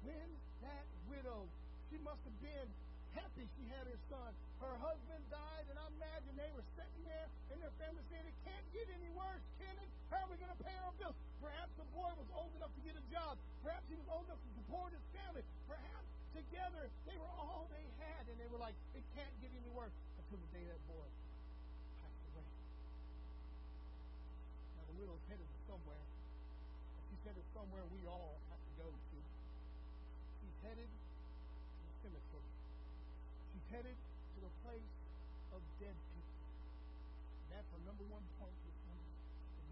When that widow, she must have been happy she had her son. Her husband died, and I imagine they were sitting there and their family saying, It can't get any worse, can it? How are we going to pay our bills? Perhaps the boy was old enough to get a job. Perhaps he was old enough to support his family. Perhaps together. They were all they had, and they were like, it can't get any worse until the day that boy passed away. Now, the widow's headed somewhere. She's headed somewhere we all have to go to. She's headed to the cemetery. She's headed to the place of dead people. And that's our number one point this morning.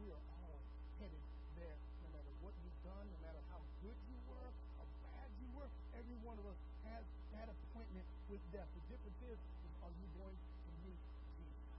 We are all headed there, no matter what you've done, no matter how good you were, how bad you were, Every one of us has that appointment with death. The difference is, is are you going to meet Jesus?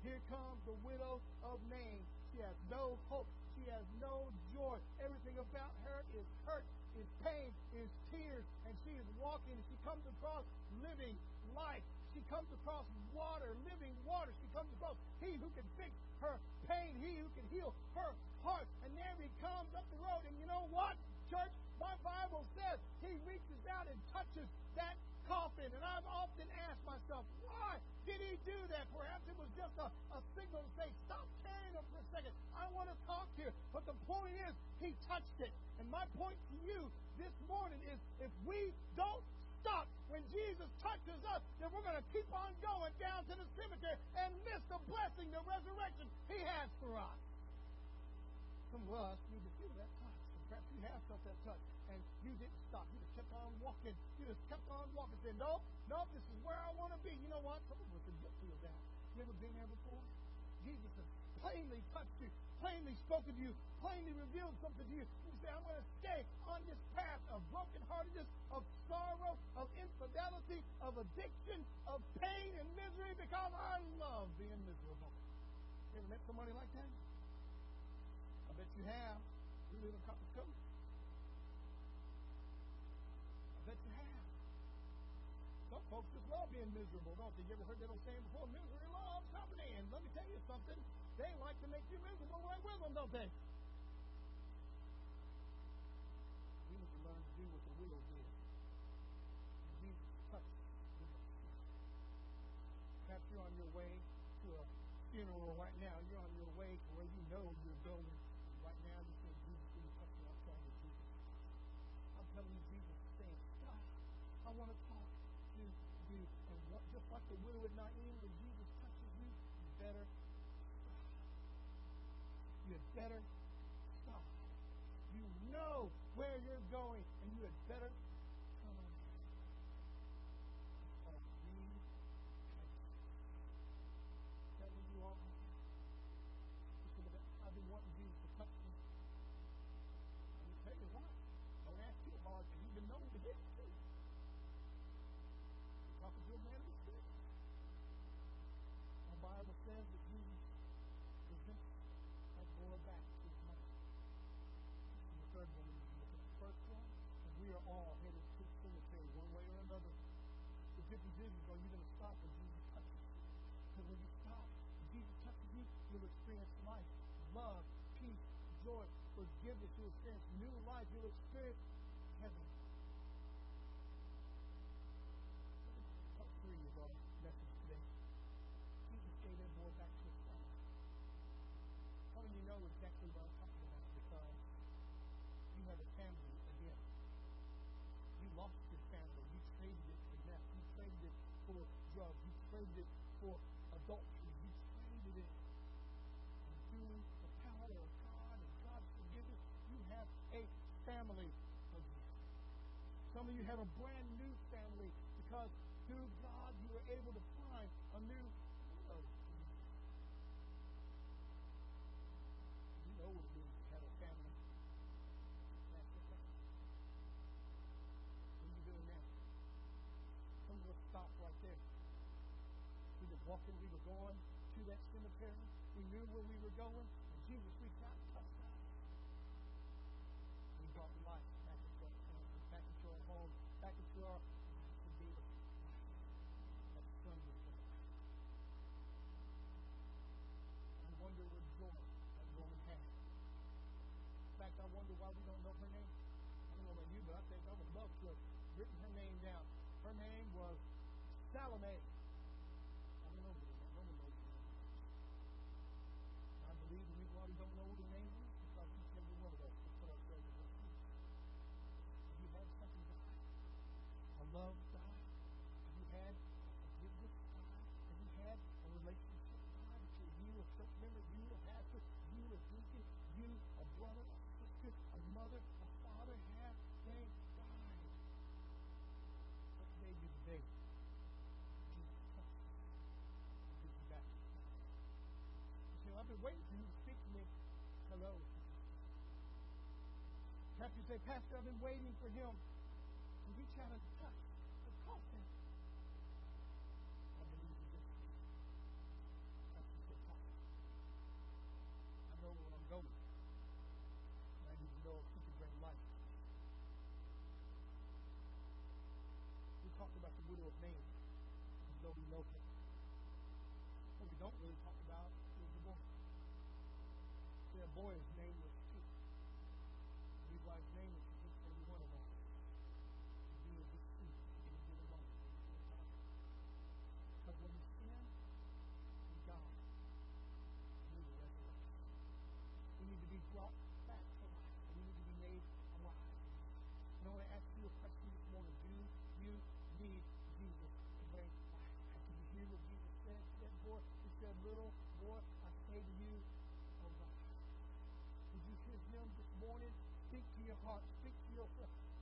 Here comes the widow of Nain. She has no hope. She has no joy. Everything about her is hurt, is pain, is tears, and she is walking. She comes across living life. She comes across water, living water. She comes across He who can fix her pain, He who can heal her heart. And there He comes up the road. And you know what, church? My Bible says he reaches out and touches that coffin. And I've often asked myself, why did he do that? Perhaps it was just a, a signal to say, stop carrying him for a second. I want to talk here. But the point is, he touched it. And my point to you this morning is if we don't stop when Jesus touches us, then we're going to keep on going down to the cemetery and miss the blessing, the resurrection he has for us. Some of us need to feel that touch. Perhaps you have felt that touch and you didn't stop. You just kept on walking. You just kept on walking, saying, No, no, this is where I want to be. You know what? Some of us can get feel that. You ever been there before? Jesus has plainly touched you, plainly spoken to you, plainly revealed something to you. You say, I'm going to stay on this path of brokenheartedness, of sorrow, of infidelity, of addiction, of pain and misery because I love being miserable. You ever met somebody like that? I bet you have. You live in Copperas Cove. I bet you have. Some folks just love being miserable, don't they? You ever heard that old saying before? Misery loves company. And let me tell you something. They like to make you miserable right with them, don't they? We need to learn to do what the widow did. Jesus touched the Perhaps you're on your way to a funeral right now. You're on your way to where you know you're going right now. You say, Jesus, something. I'm trying to do. I'm telling you, Jesus saying, stop. I want to talk to you. And what, just like the widow at Nain, when Jesus touches you, you better. You had better stop. You know where you're going, and you had better come on. Telling you all I've been wanting Jesus to touch me. Let me tell you why. Don't ask too hard because you've been known to get it too. Talking to a man in the spirit. The Bible says that Jesus presents that boy back to his mother. And the third one, you look at the first one, and we are all headed to the cemetery one way or another. The difference is, are you going to stop when Jesus touches you? Because when you stop, Jesus touches you, you'll experience life love, peace, joy, forgiveness. You'll experience new life. You'll experience heaven. Part three of our message today. Jesus gave that boy back to his father. How of you know claimed for adultery. He traded it and through the power of God and God's forgiveness, you have a family again. Some of you have a brand new family because through God you were able to going. And Jesus reached out and touched us. We brought life back into our family, back into our home, back into our to be. That son was born. I wonder what joy that woman had. In fact, I wonder why we don't know her name. I don't know about you, but I think I would love to have written her name down. Her name was Salome. I don't know what her name. No one knows her name. I believe the reason why we don't know what her name is because each and every one of us has put ourselves in her shoes. Have you had something die? A love die? Have you had a forgiveness die? Have you had a relationship die between you, a church member, you, a pastor, you, a deacon, you, a brother, a sister, a mother, a father have they died? What today be the day? Jesus touched you and gives you back your family. You say, well, I've been waiting for you to speak to me. Hello. Perhaps you say, Pastor, I've been waiting for him to reach out and touch the coffin. I believe you just you say, Pastor, I know where I'm going. And I need to know if he can bring life. We talked about the widow of Nain, as though we know her. What we don't really talk about is the boy. Their boy's name was Keith. Wife's name is for each and every one of us. To be in this season, in a given moment, in a given time. Because when we sin, we die. We need a resurrection. We need to be brought back to life. We need to be made alive. And I want to ask you a question this morning. Do you need Jesus to bring life back? Did you hear what Jesus said to that boy? He said, Little boy, I say to you, arise. Did you hear him this morning speak to your heart, speak to your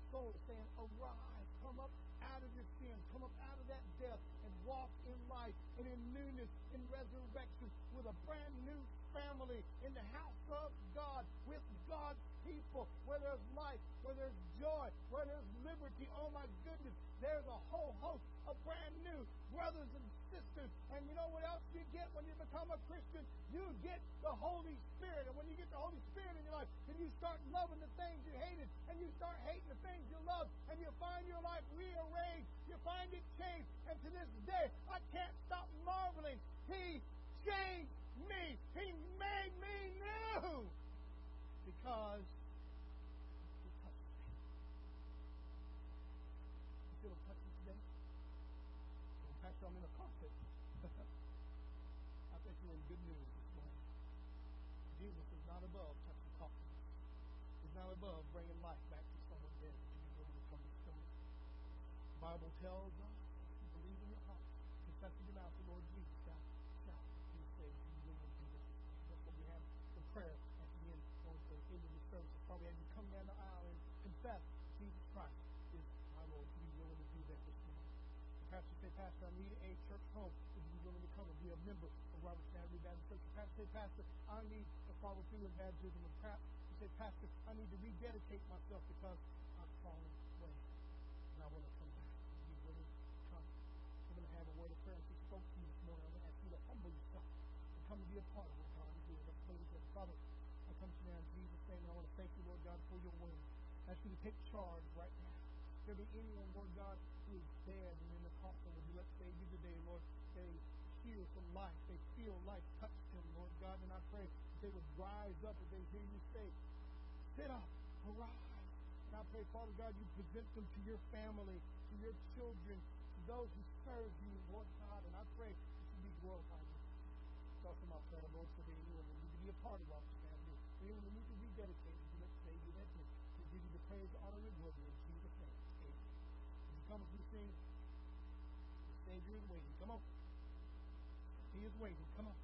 soul, saying, Arise, come up out of your sin, come up out of that death, and walk in life and in newness, in resurrection, with a brand new family in the house of God, with God's people, where there's life, where there's joy, where there's liberty. Oh my goodness, there's a whole host of brand new brothers and sisters. And you know what else you get when you become a Christian? You get the Holy Spirit. And when you get the Holy Spirit in your life, then you start loving the things you hated, and you start hating the things you love, and you find your life rearranged. You find it changed. And to this day, I can't stop marveling. He changed me. He made me new because he touched me. You feel him touching today? Well, Pastor, I'm in a coffin. I think you're in good news this morning. Jesus is not above touching coffins. He's not above bringing life back to someone dead. If you really become this morning. The Bible tells us, if you believe in your heart, confess in your mouth the Lord Jesus, God, shall be saved. You will be that. That's what we have in prayer at the end, towards the end of the service. It's probably as you come down the aisle and confess Jesus Christ is my Lord. Be willing to do that this morning. Perhaps you say, Pastor, I need a church home. Would you be willing to come and be a member of Robertson Avenue Baptist Church? You say, Pastor, I need to follow through in baptism. And perhaps you say, Pastor, I need to rededicate myself because I've fallen away. And I want to come back. Would you be willing to come? We're going to have a word of prayer. We spoke to you this morning, I'm going to ask you to humble yourself and come and be a part of what God is doing. Let's pray together. Father, I come to you now in Jesus' name, and I want to thank you, Lord God, for your word. I ask you to take charge right now. If there be anyone, oh Lord God, is dead and in the coffin, would you let save you today, Lord? They hear from life. They feel life touch them, Lord God. And I pray that they would rise up as they hear you say, Sit up, arise. And I pray, Father God, you present them to your family, to your children, to those who serve you, Lord God. And I pray that you be glorified. It's also my prayer, Lord, for anyone who needs to be a part of our family, anyone who needs to be dedicated to let's say you that. We give you the praise, honor, and glory in Jesus' name. Amen. As come as we sing, the Savior is waiting. Come on. He is waiting. Come on.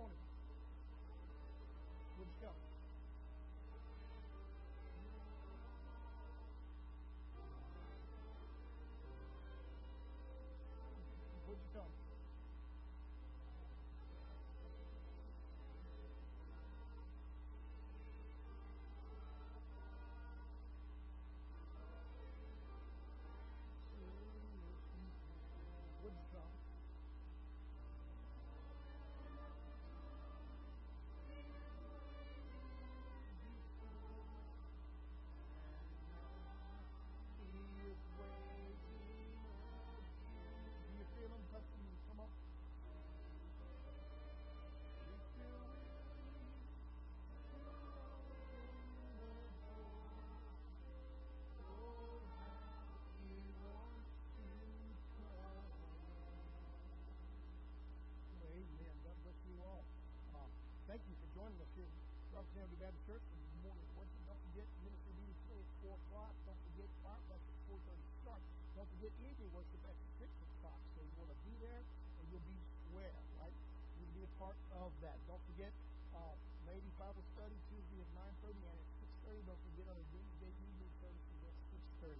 Morning? Baptist Church for the morning. Don't forget ministry meeting today at 4 o'clock. Don't forget choir class at 4.30 sharp. Don't forget evening worship at 6 o'clock. So you want to be there and you'll be square, right? You will be a part of that. Don't forget uh, Lady Bible Study Tuesday at 9.30 and at 6.30. Don't forget our Wednesday evening services at 6.30.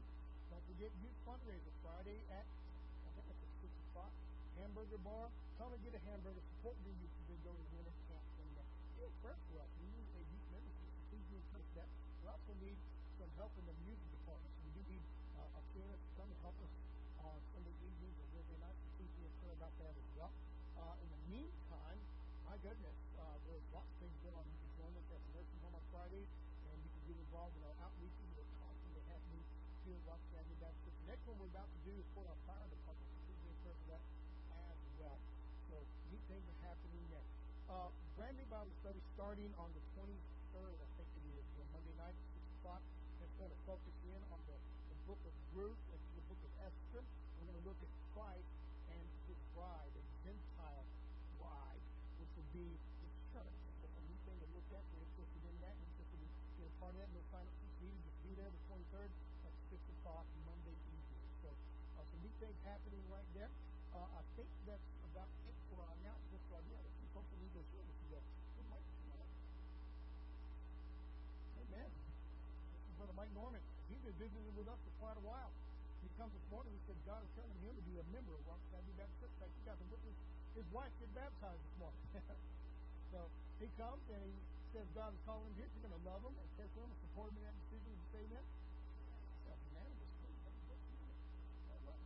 Don't forget youth fundraiser Friday at, I think it's at 6 o'clock. Hamburger bar. Come and get a hamburger. Support the youth as they go to winter camp. And uh, be a prayer for us. We need a youth ministry. So please do encourage that. We also need some help in the music department. So we do need uh, a pianist to come and help us on Sunday evenings and Wednesday nights. Please be encouraged about that as well. Uh, in the meantime, my goodness, uh, there's lots of things going on. You can join us at the nursing home on Friday, and you can get involved in our outreaches that are constantly happening here at Rock Family The next one we're about to do is for our fire department. So please be encouraged for that as well. So neat things are happening there. Uh, brand new Bible study starting on the 23rd, I it is, on Monday night at 6 o'clock. It's going to focus in on the, the book of Ruth and the book of Esther. We're going to look at Christ and his bride, a Gentile bride, which will be the church. So a new thing to look at. You're interested in that, interested in being a part of that, no sign up sheet needed. Just be there the 23rd at 6 o'clock Monday evening. So uh, some neat things happening right there. Uh, I think that's about it for our announcements right now. Let's see folks that need their service today. Good Mike. Amen. This is Brother Mike Norman. He's been visiting with us for quite a while. He comes this morning. He said God is telling him to be a member of Robertson Avenue Baptist Church. He got to witness his wife get baptized this morning. [laughs] so he comes and he says God is calling him here. You're going to love him and care for him and support him in that decision. You say amen? Self-unanimous. All right.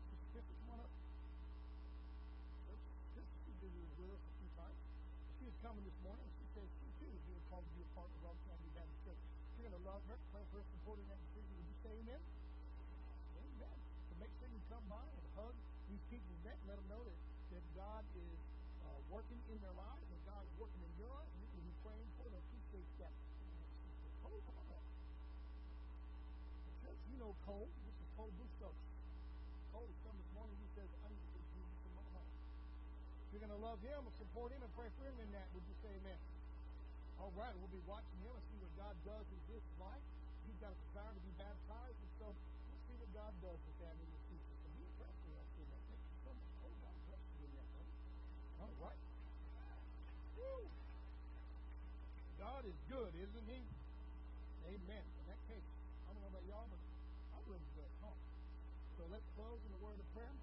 Love her, pray for support her in that decision. Would you say amen? Amen. So make sure you come by and hug these people's neck. Let them know that, that God is uh, working in their lives and God is working in your life. You can be praying for them. Appreciate. Cole, come on. Church, you know Cole. This is Cole Bustos. Cole has come this morning. He says, I need to get Jesus in my heart. You're going to love him and support him and pray for him in that, would you say amen? All right, we'll be watching him and see what God does in his life. He's got a desire to be baptized, and so we'll see what God does with that in the future. So be praying for us. Thank you so much. Oh, God bless you in that. All right. Woo. God is good, isn't he? Amen. In that case, I don't know about y'all, but I'm really good. Huh? So let's close in a word of prayer.